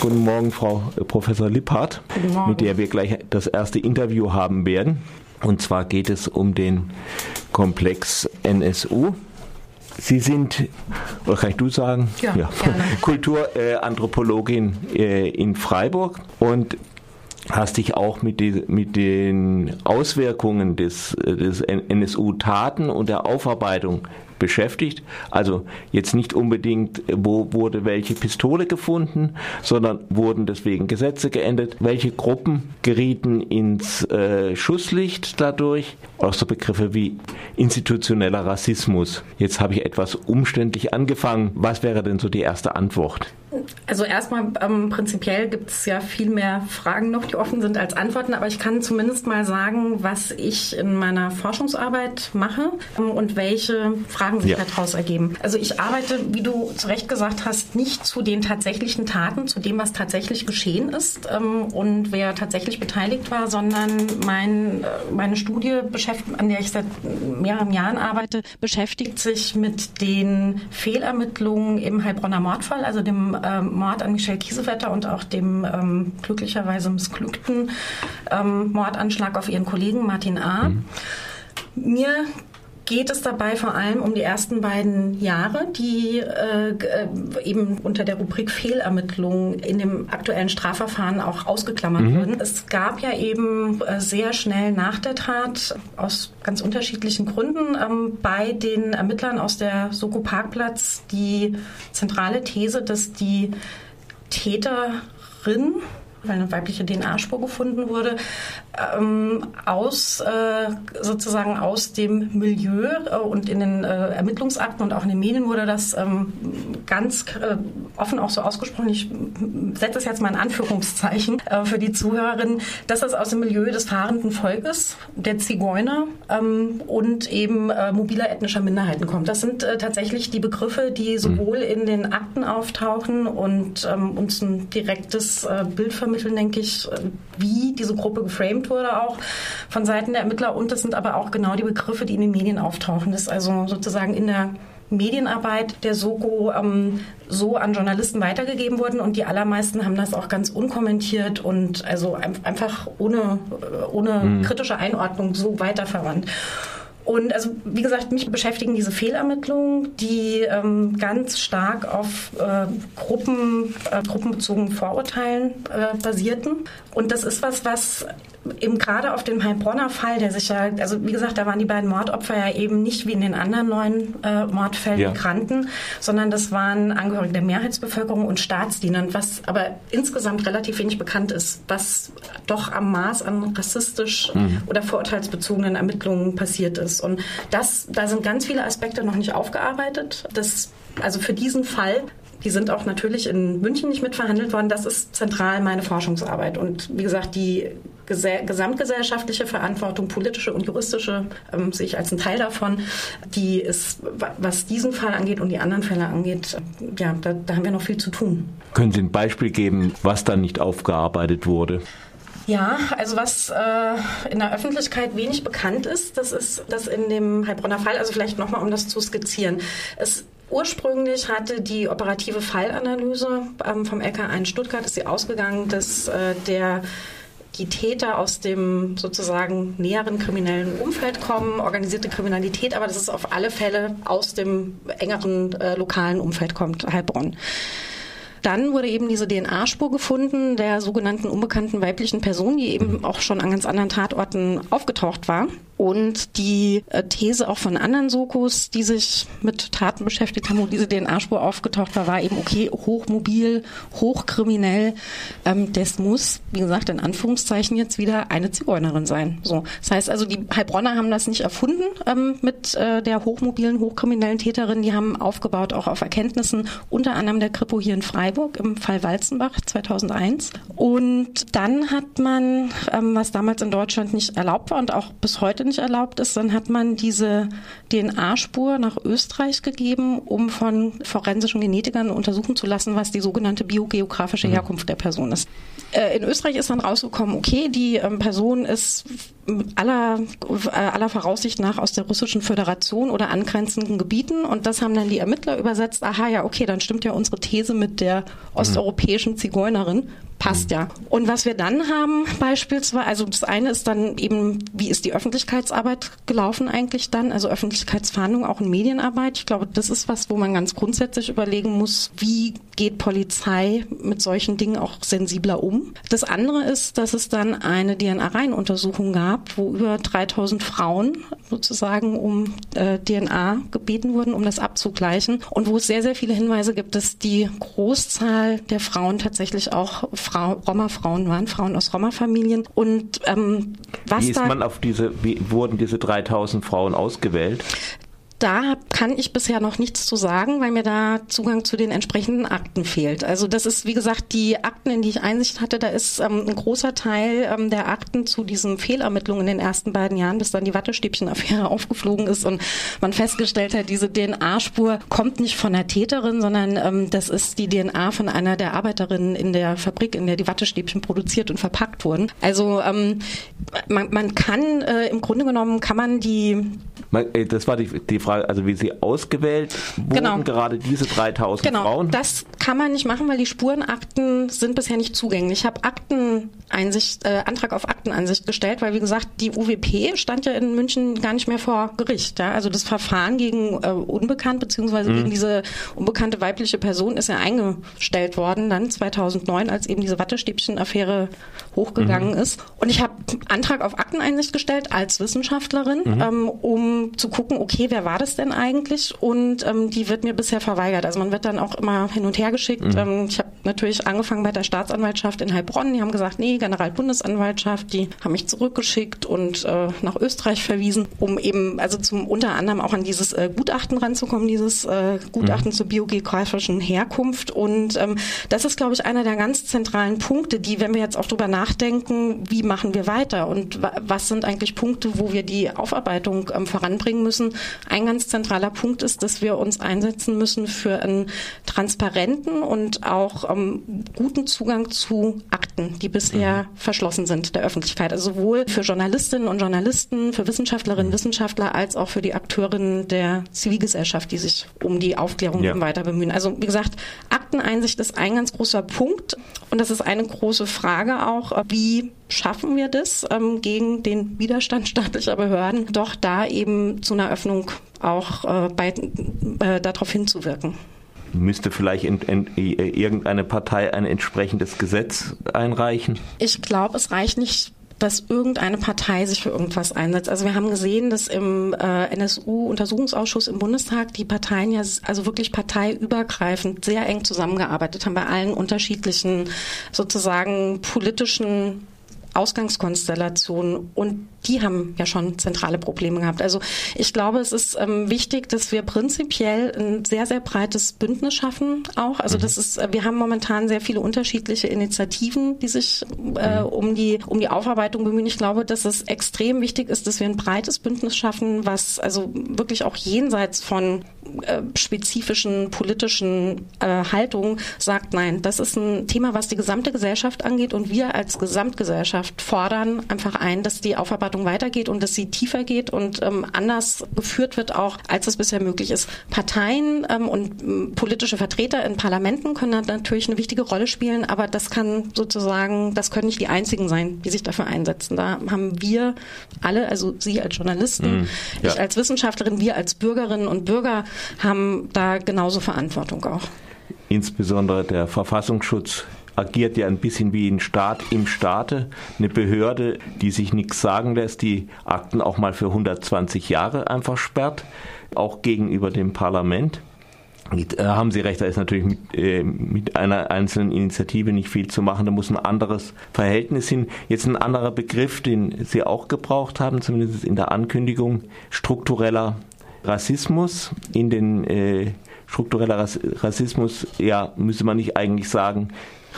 Guten Morgen, Frau äh, Professor Lipphardt, mit der wir gleich das erste Interview haben werden. Und zwar geht es um den Komplex NSU. Sie sind, oder kann ich du sagen? Ja, ja. Kulturanthropologin äh, in Freiburg und hast dich auch mit, die, mit den Auswirkungen des, des NSU-Taten und der Aufarbeitung beschäftigt. Also jetzt nicht unbedingt, wo wurde welche Pistole gefunden, sondern wurden deswegen Gesetze geändert. Welche Gruppen gerieten ins äh, Schusslicht dadurch? Auch so Begriffe wie institutioneller Rassismus. Jetzt habe ich etwas umständlich angefangen. Was wäre denn so die erste Antwort? Also erstmal ähm, prinzipiell gibt es ja viel mehr Fragen noch, die offen sind als Antworten, aber ich kann zumindest mal sagen, was ich in meiner Forschungsarbeit mache ähm, und welche Fragen sich ja. daraus ergeben. Also ich arbeite, wie du zu Recht gesagt hast, nicht zu den tatsächlichen Taten, zu dem, was tatsächlich geschehen ist ähm, und wer tatsächlich beteiligt war, sondern mein, äh, meine Studie, an der ich seit mehreren Jahren arbeite, beschäftigt sich mit den Fehlermittlungen im Heilbronner Mordfall, also dem ähm, Mord an Michelle Kiesewetter und auch dem ähm, glücklicherweise missglückten ähm, Mordanschlag auf ihren Kollegen Martin A. Mhm. Mir geht es dabei vor allem um die ersten beiden Jahre, die äh, äh eben unter der Rubrik Fehlermittlung in dem aktuellen Strafverfahren auch ausgeklammert mhm. wurden. Es gab ja eben äh, sehr schnell nach der Tat aus ganz unterschiedlichen Gründen ähm, bei den Ermittlern aus der Soko Parkplatz die zentrale These, dass die Täterin weil eine weibliche DNA-Spur gefunden wurde, ähm, aus äh, sozusagen aus dem Milieu äh, und in den äh, Ermittlungsakten und auch in den Medien wurde das ähm, ganz äh, offen auch so ausgesprochen. Ich setze das jetzt mal in Anführungszeichen äh, für die Zuhörerinnen, dass das aus dem Milieu des fahrenden Volkes, der Zigeuner ähm, und eben äh, mobiler ethnischer Minderheiten kommt. Das sind tatsächlich die Begriffe, die sowohl in den Akten auftauchen und ähm, uns ein direktes Bild vermitteln, denke ich, wie diese Gruppe geframed wurde auch von Seiten der Ermittler und das sind aber auch genau die Begriffe, die in den Medien auftauchen. Das ist also sozusagen in der Medienarbeit der Soko ähm, so an Journalisten weitergegeben wurden und die allermeisten haben das auch ganz unkommentiert und also einfach ohne, ohne mhm. kritische Einordnung so weiterverwandt. Und also wie gesagt, mich beschäftigen diese Fehlermittlungen, die ähm, ganz stark auf äh, Gruppen, äh, gruppenbezogenen Vorurteilen äh, basierten. Und das ist was, was eben gerade auf den Heilbronner Fall, der sich ja, also wie gesagt, da waren die beiden Mordopfer ja eben nicht wie in den anderen neun äh, Mordfällen ja. Migranten, sondern das waren Angehörige der Mehrheitsbevölkerung und Staatsdiener, was aber insgesamt relativ wenig bekannt ist, was doch am Maß an rassistisch mhm. oder vorurteilsbezogenen Ermittlungen passiert ist. Und das, da sind ganz viele Aspekte noch nicht aufgearbeitet. Das, also für diesen Fall die sind auch natürlich in München nicht mitverhandelt worden. Das ist zentral meine Forschungsarbeit. Und wie gesagt, die gesamtgesellschaftliche Verantwortung, politische und juristische, ähm, sehe ich als einen Teil davon. Die ist, was diesen Fall angeht und die anderen Fälle angeht, ja, da, da haben wir noch viel zu tun. Können Sie ein Beispiel geben, was da nicht aufgearbeitet wurde? Ja, also was äh, in der Öffentlichkeit wenig bekannt ist, das ist das in dem Heilbronner Fall, also vielleicht nochmal, um das zu skizzieren. Es Ursprünglich hatte die operative Fallanalyse ähm, vom LK1 in Stuttgart ist sie ausgegangen, dass äh, der die Täter aus dem sozusagen näheren kriminellen Umfeld kommen, organisierte Kriminalität, aber dass es auf alle Fälle aus dem engeren äh, lokalen Umfeld kommt, Heilbronn. Dann wurde eben diese DNA-Spur gefunden der sogenannten unbekannten weiblichen Person, die eben auch schon an ganz anderen Tatorten aufgetaucht war. Und die äh, These auch von anderen Sokos, die sich mit Taten beschäftigt haben, wo diese DNA-Spur aufgetaucht war, war eben, okay, hochmobil, hochkriminell. Ähm, das muss, wie gesagt, in Anführungszeichen jetzt wieder eine Zigeunerin sein. So, Das heißt also, die Heilbronner haben das nicht erfunden ähm, mit äh, der hochmobilen, hochkriminellen Täterin. Die haben aufgebaut auch auf Erkenntnissen, unter anderem der Kripo hier in Freiburg im Fall Walzenbach 2001. Und dann hat man, ähm, was damals in Deutschland nicht erlaubt war und auch bis heute nicht erlaubt ist, dann hat man diese DNA-Spur nach Österreich gegeben, um von forensischen Genetikern untersuchen zu lassen, was die sogenannte biogeografische mhm. Herkunft der Person ist. Äh, in Österreich ist dann rausgekommen, okay, die ähm, Person ist aller, äh, aller Voraussicht nach aus der russischen Föderation oder angrenzenden Gebieten. Und das haben dann die Ermittler übersetzt. Aha, ja, okay, dann stimmt ja unsere These mit der osteuropäischen Zigeunerin passt ja. Und was wir dann haben beispielsweise, also das eine ist dann eben, wie ist die Öffentlichkeitsarbeit gelaufen eigentlich dann, also Öffentlichkeitsfahndung auch in Medienarbeit. Ich glaube, das ist was, wo man ganz grundsätzlich überlegen muss, wie geht Polizei mit solchen Dingen auch sensibler um. Das andere ist, dass es dann eine DNA-Reihenuntersuchung gab, wo über 3000 Frauen sozusagen um äh, DNA gebeten wurden, um das abzugleichen und wo es sehr, sehr viele Hinweise gibt, dass die Großzahl der Frauen tatsächlich auch Frau, Roma-Frauen waren, Frauen aus Roma-Familien. Und ähm, was wie ist man auf diese, wie wurden diese 3000 Frauen ausgewählt? Da kann ich bisher noch nichts zu sagen, weil mir da Zugang zu den entsprechenden Akten fehlt. Also das ist, wie gesagt, die Akten, in die ich Einsicht hatte, da ist ähm, ein großer Teil ähm, der Akten zu diesen Fehlermittlungen in den ersten beiden Jahren, bis dann die Wattestäbchen-Affäre aufgeflogen ist und man festgestellt hat, diese DNA-Spur kommt nicht von der Täterin, sondern ähm, das ist die DNA von einer der Arbeiterinnen in der Fabrik, in der die Wattestäbchen produziert und verpackt wurden. Also ähm, man, man kann äh, im Grunde genommen kann man die das war die, die Frage, also wie sie ausgewählt wurden, genau. gerade diese 3000 genau. Frauen? Das kann man nicht machen, weil die Spurenakten sind bisher nicht zugänglich. Ich habe Akteneinsicht, äh, Antrag auf Akteneinsicht gestellt, weil wie gesagt, die UWP stand ja in München gar nicht mehr vor Gericht. Ja? Also das Verfahren gegen äh, Unbekannt beziehungsweise mhm. gegen diese unbekannte weibliche Person ist ja eingestellt worden dann 2009, als eben diese Wattestäbchen-Affäre hochgegangen mhm. ist. Und ich habe Antrag auf Akteneinsicht gestellt als Wissenschaftlerin, mhm. ähm, um zu gucken, okay, wer war das denn eigentlich? Und ähm, die wird mir bisher verweigert. Also man wird dann auch immer hin und her geschickt. Mhm. Ähm, ich habe natürlich angefangen bei der Staatsanwaltschaft in Heilbronn. Die haben gesagt, nee, Generalbundesanwaltschaft. Die haben mich zurückgeschickt und äh, nach Österreich verwiesen, um eben also zum unter anderem auch an dieses äh, Gutachten ranzukommen, dieses äh, Gutachten mhm. zur biogeografischen Herkunft. Und ähm, das ist, glaube ich, einer der ganz zentralen Punkte, die, wenn wir jetzt auch drüber nachdenken, wie machen wir weiter und was sind eigentlich Punkte, wo wir die Aufarbeitung ähm, voranbringen müssen. Ein ganz zentraler Punkt ist, dass wir uns einsetzen müssen für einen transparenten und auch ähm, guten Zugang zu Akten, die bisher mhm. verschlossen sind der Öffentlichkeit. Also sowohl für Journalistinnen und Journalisten, für Wissenschaftlerinnen und mhm. Wissenschaftler als auch für die Akteurinnen der Zivilgesellschaft, die sich um die Aufklärung ja. weiter bemühen. Also wie gesagt, Akteneinsicht ist ein ganz großer Punkt und das ist eine große Frage auch, wie schaffen wir das ähm, gegen den Widerstand staatlicher Behörden, doch da eben zu einer Öffnung auch äh, bei, äh, darauf hinzuwirken müsste vielleicht in, in, irgendeine Partei ein entsprechendes Gesetz einreichen? Ich glaube, es reicht nicht dass irgendeine Partei sich für irgendwas einsetzt. Also wir haben gesehen, dass im äh, NSU-Untersuchungsausschuss im Bundestag die Parteien ja also wirklich parteiübergreifend sehr eng zusammengearbeitet haben bei allen unterschiedlichen sozusagen politischen Ausgangskonstellationen und die haben ja schon zentrale Probleme gehabt. Also ich glaube, es ist ähm, wichtig, dass wir prinzipiell ein sehr, sehr breites Bündnis schaffen auch. Also mhm. das ist, äh, wir haben momentan sehr viele unterschiedliche Initiativen, die sich äh, mhm. um die, um die Aufarbeitung bemühen. Ich glaube, dass es extrem wichtig ist, dass wir ein breites Bündnis schaffen, was also wirklich auch jenseits von äh, spezifischen politischen äh, Haltungen sagt, nein, das ist ein Thema, was die gesamte Gesellschaft angeht und wir als Gesamtgesellschaft fordern einfach ein, dass die Aufarbeitung Beratung weitergeht und dass sie tiefer geht und ähm, anders geführt wird auch, als es bisher möglich ist. Parteien ähm, und ähm, politische Vertreter in Parlamenten können natürlich eine wichtige Rolle spielen, aber das kann sozusagen, das können nicht die einzigen sein, die sich dafür einsetzen. Da haben wir alle, also Sie als Journalisten, mm, ja. ich als Wissenschaftlerin, wir als Bürgerinnen und Bürger haben da genauso Verantwortung auch. Insbesondere der Verfassungsschutz agiert ja ein bisschen wie ein Staat im Staate, eine Behörde, die sich nichts sagen lässt, die Akten auch mal für 120 Jahre einfach sperrt, auch gegenüber dem Parlament. Da äh, haben Sie recht, da ist natürlich mit, äh, mit einer einzelnen Initiative nicht viel zu machen. Da muss ein anderes Verhältnis hin. Jetzt ein anderer Begriff, den Sie auch gebraucht haben, zumindest in der Ankündigung, struktureller Rassismus in den äh, struktureller Rassismus, ja, müsste man nicht eigentlich sagen,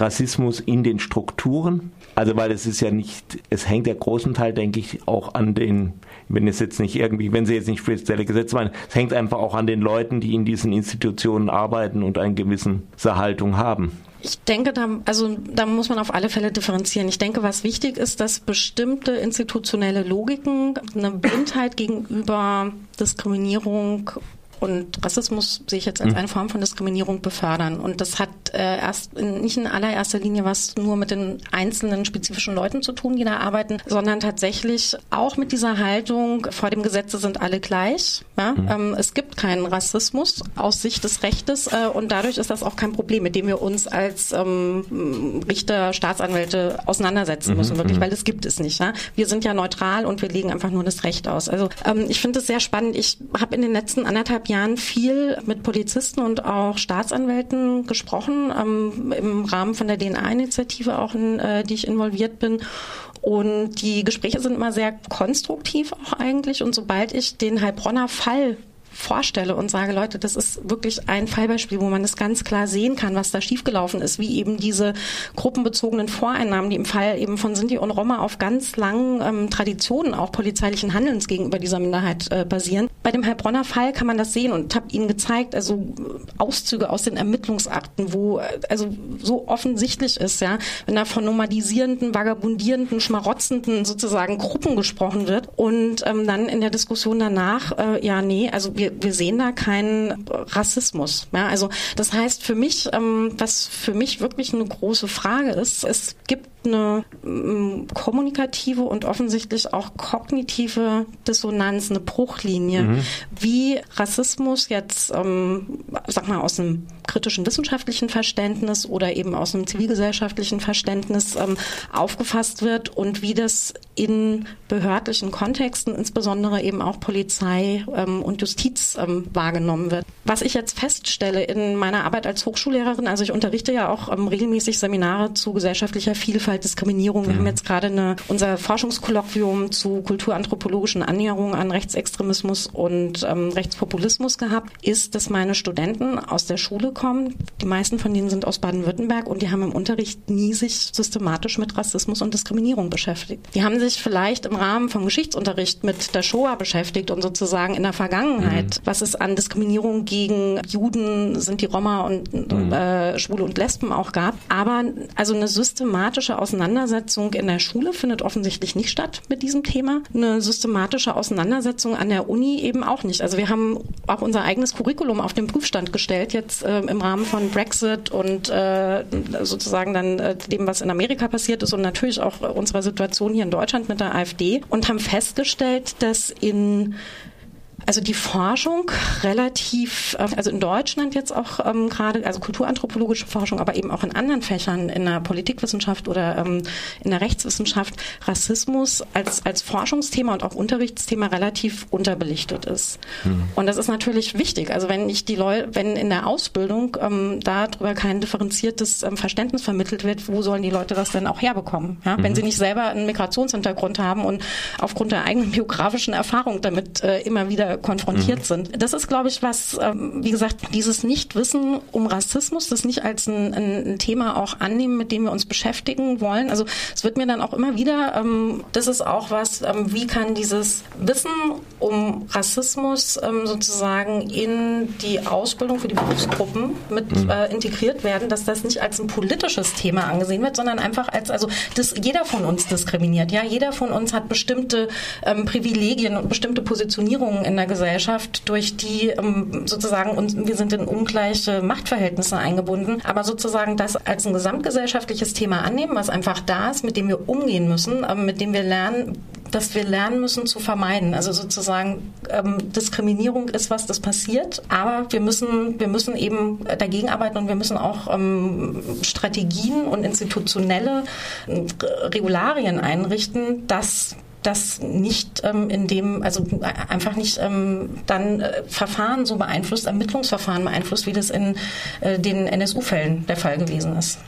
Rassismus in den Strukturen. Also weil es ist ja nicht, es hängt ja großen Teil, denke ich, auch an den, wenn es jetzt nicht irgendwie, wenn Sie jetzt nicht spezielle Gesetze meinen, es hängt einfach auch an den Leuten, die in diesen Institutionen arbeiten und eine gewisse Haltung haben. Ich denke, da, also, da muss man auf alle Fälle differenzieren. Ich denke, was wichtig ist, dass bestimmte institutionelle Logiken, eine Blindheit gegenüber Diskriminierung und Rassismus sehe ich jetzt als mhm. eine Form von Diskriminierung befördern. Und das hat äh, erst in, nicht in allererster Linie was nur mit den einzelnen spezifischen Leuten zu tun, die da arbeiten, sondern tatsächlich auch mit dieser Haltung, vor dem Gesetze sind alle gleich. Ja? Mhm. Ähm, es gibt keinen Rassismus aus Sicht des Rechtes äh, und dadurch ist das auch kein Problem, mit dem wir uns als ähm, Richter, Staatsanwälte auseinandersetzen müssen, mhm. wirklich, mhm. weil das gibt es nicht. Ja? Wir sind ja neutral und wir legen einfach nur das Recht aus. Also ähm, ich finde es sehr spannend. Ich habe in den letzten anderthalb Jahren viel mit Polizisten und auch Staatsanwälten gesprochen, ähm, im Rahmen von der DNA-Initiative auch, in äh, die ich involviert bin. Und die Gespräche sind immer sehr konstruktiv auch eigentlich. Und sobald ich den Heilbronner Fall vorstelle und sage, Leute, das ist wirklich ein Fallbeispiel, wo man das ganz klar sehen kann, was da schiefgelaufen ist, wie eben diese gruppenbezogenen Voreinnahmen, die im Fall eben von Sinti und Roma auf ganz langen ähm, Traditionen auch polizeilichen Handelns gegenüber dieser Minderheit äh, basieren. Bei dem Heilbronner Fall kann man das sehen und habe Ihnen gezeigt, also Auszüge aus den Ermittlungsakten, wo äh, also so offensichtlich ist, ja, wenn da von nomadisierenden, vagabundierenden, schmarotzenden sozusagen Gruppen gesprochen wird und ähm, dann in der Diskussion danach, äh, ja, nee, also wir wir, sehen da keinen Rassismus. Ja, also das heißt für mich, ähm, was für mich wirklich eine große Frage ist, es gibt eine ähm, kommunikative und offensichtlich auch kognitive Dissonanz, eine Bruchlinie, mhm. wie Rassismus jetzt, ähm, sag mal, aus einem kritischen wissenschaftlichen Verständnis oder eben aus einem zivilgesellschaftlichen Verständnis ähm, aufgefasst wird und wie das in behördlichen Kontexten, insbesondere eben auch Polizei ähm, und Justiz ähm, wahrgenommen wird. Was ich jetzt feststelle in meiner Arbeit als Hochschullehrerin, also ich unterrichte ja auch ähm, regelmäßig Seminare zu gesellschaftlicher Vielfalt, Diskriminierung. Wir haben mhm. jetzt gerade eine, unser Forschungskolloquium zu kulturanthropologischen Annäherungen an Rechtsextremismus und ähm, Rechtspopulismus gehabt, ist, dass meine Studenten aus der Schule kommen. Die meisten von denen sind aus Baden-Württemberg und die haben im Unterricht nie sich systematisch mit Rassismus und Diskriminierung beschäftigt. Die haben sich vielleicht im Rahmen vom Geschichtsunterricht mit der Shoah beschäftigt und sozusagen in der Vergangenheit, mhm. was es an Diskriminierung gegen Juden, sind die Roma und mhm. äh, Schwule und Lesben auch gab. Aber also eine systematische Auseinandersetzung in der Schule findet offensichtlich nicht statt mit diesem Thema. Eine systematische Auseinandersetzung an der Uni eben auch nicht. Also wir haben auch unser eigenes Curriculum auf den Prüfstand gestellt jetzt äh, im Rahmen von Brexit und äh, sozusagen dann äh, dem, was in Amerika passiert ist und natürlich auch unserer Situation hier in Deutschland mit der AfD und haben festgestellt, dass in also die Forschung relativ, äh, also in Deutschland jetzt auch ähm, gerade, also kulturanthropologische Forschung, aber eben auch in anderen Fächern, in der Politikwissenschaft oder ähm, in der Rechtswissenschaft, Rassismus als, als Forschungsthema und auch Unterrichtsthema relativ unterbelichtet ist. Mhm. Und das ist natürlich wichtig. Also wenn ich die Leute, wenn in der Ausbildung ähm, darüber kein differenziertes ähm, Verständnis vermittelt wird, wo sollen die Leute das denn auch herbekommen? Ja? Mhm. Wenn sie nicht selber einen Migrationshintergrund haben und aufgrund der eigenen biografischen Erfahrung damit äh, immer wieder konfrontiert mhm. sind. Das ist, glaube ich, was, ähm, wie gesagt, dieses Nichtwissen um Rassismus, das nicht als ein, ein, Thema auch annehmen, mit dem wir uns beschäftigen wollen. Also es wird mir dann auch immer wieder, ähm, das ist auch was, ähm, wie kann dieses Wissen um Rassismus ähm, sozusagen in die Ausbildung für die Berufsgruppen mit mhm. äh, integriert werden, dass das nicht als ein politisches Thema angesehen wird, sondern einfach als, also das, jeder von uns diskriminiert. Ja, jeder von uns hat bestimmte ähm, Privilegien und bestimmte Positionierungen in der Gesellschaft, durch die ähm, sozusagen uns, wir sind in ungleiche Machtverhältnisse eingebunden, aber sozusagen das als ein gesamtgesellschaftliches Thema annehmen, was einfach da ist, mit dem wir umgehen müssen, ähm, mit dem wir lernen, dass wir lernen müssen zu vermeiden. Also sozusagen ähm, Diskriminierung ist was, das passiert, aber wir müssen, wir müssen eben dagegen arbeiten und wir müssen auch ähm, Strategien und institutionelle äh, Regularien einrichten, dass das nicht ähm, in dem, also einfach nicht ähm, dann äh, Verfahren so beeinflusst, Ermittlungsverfahren beeinflusst, wie das in äh, den NSU-Fällen der Fall gewesen ist.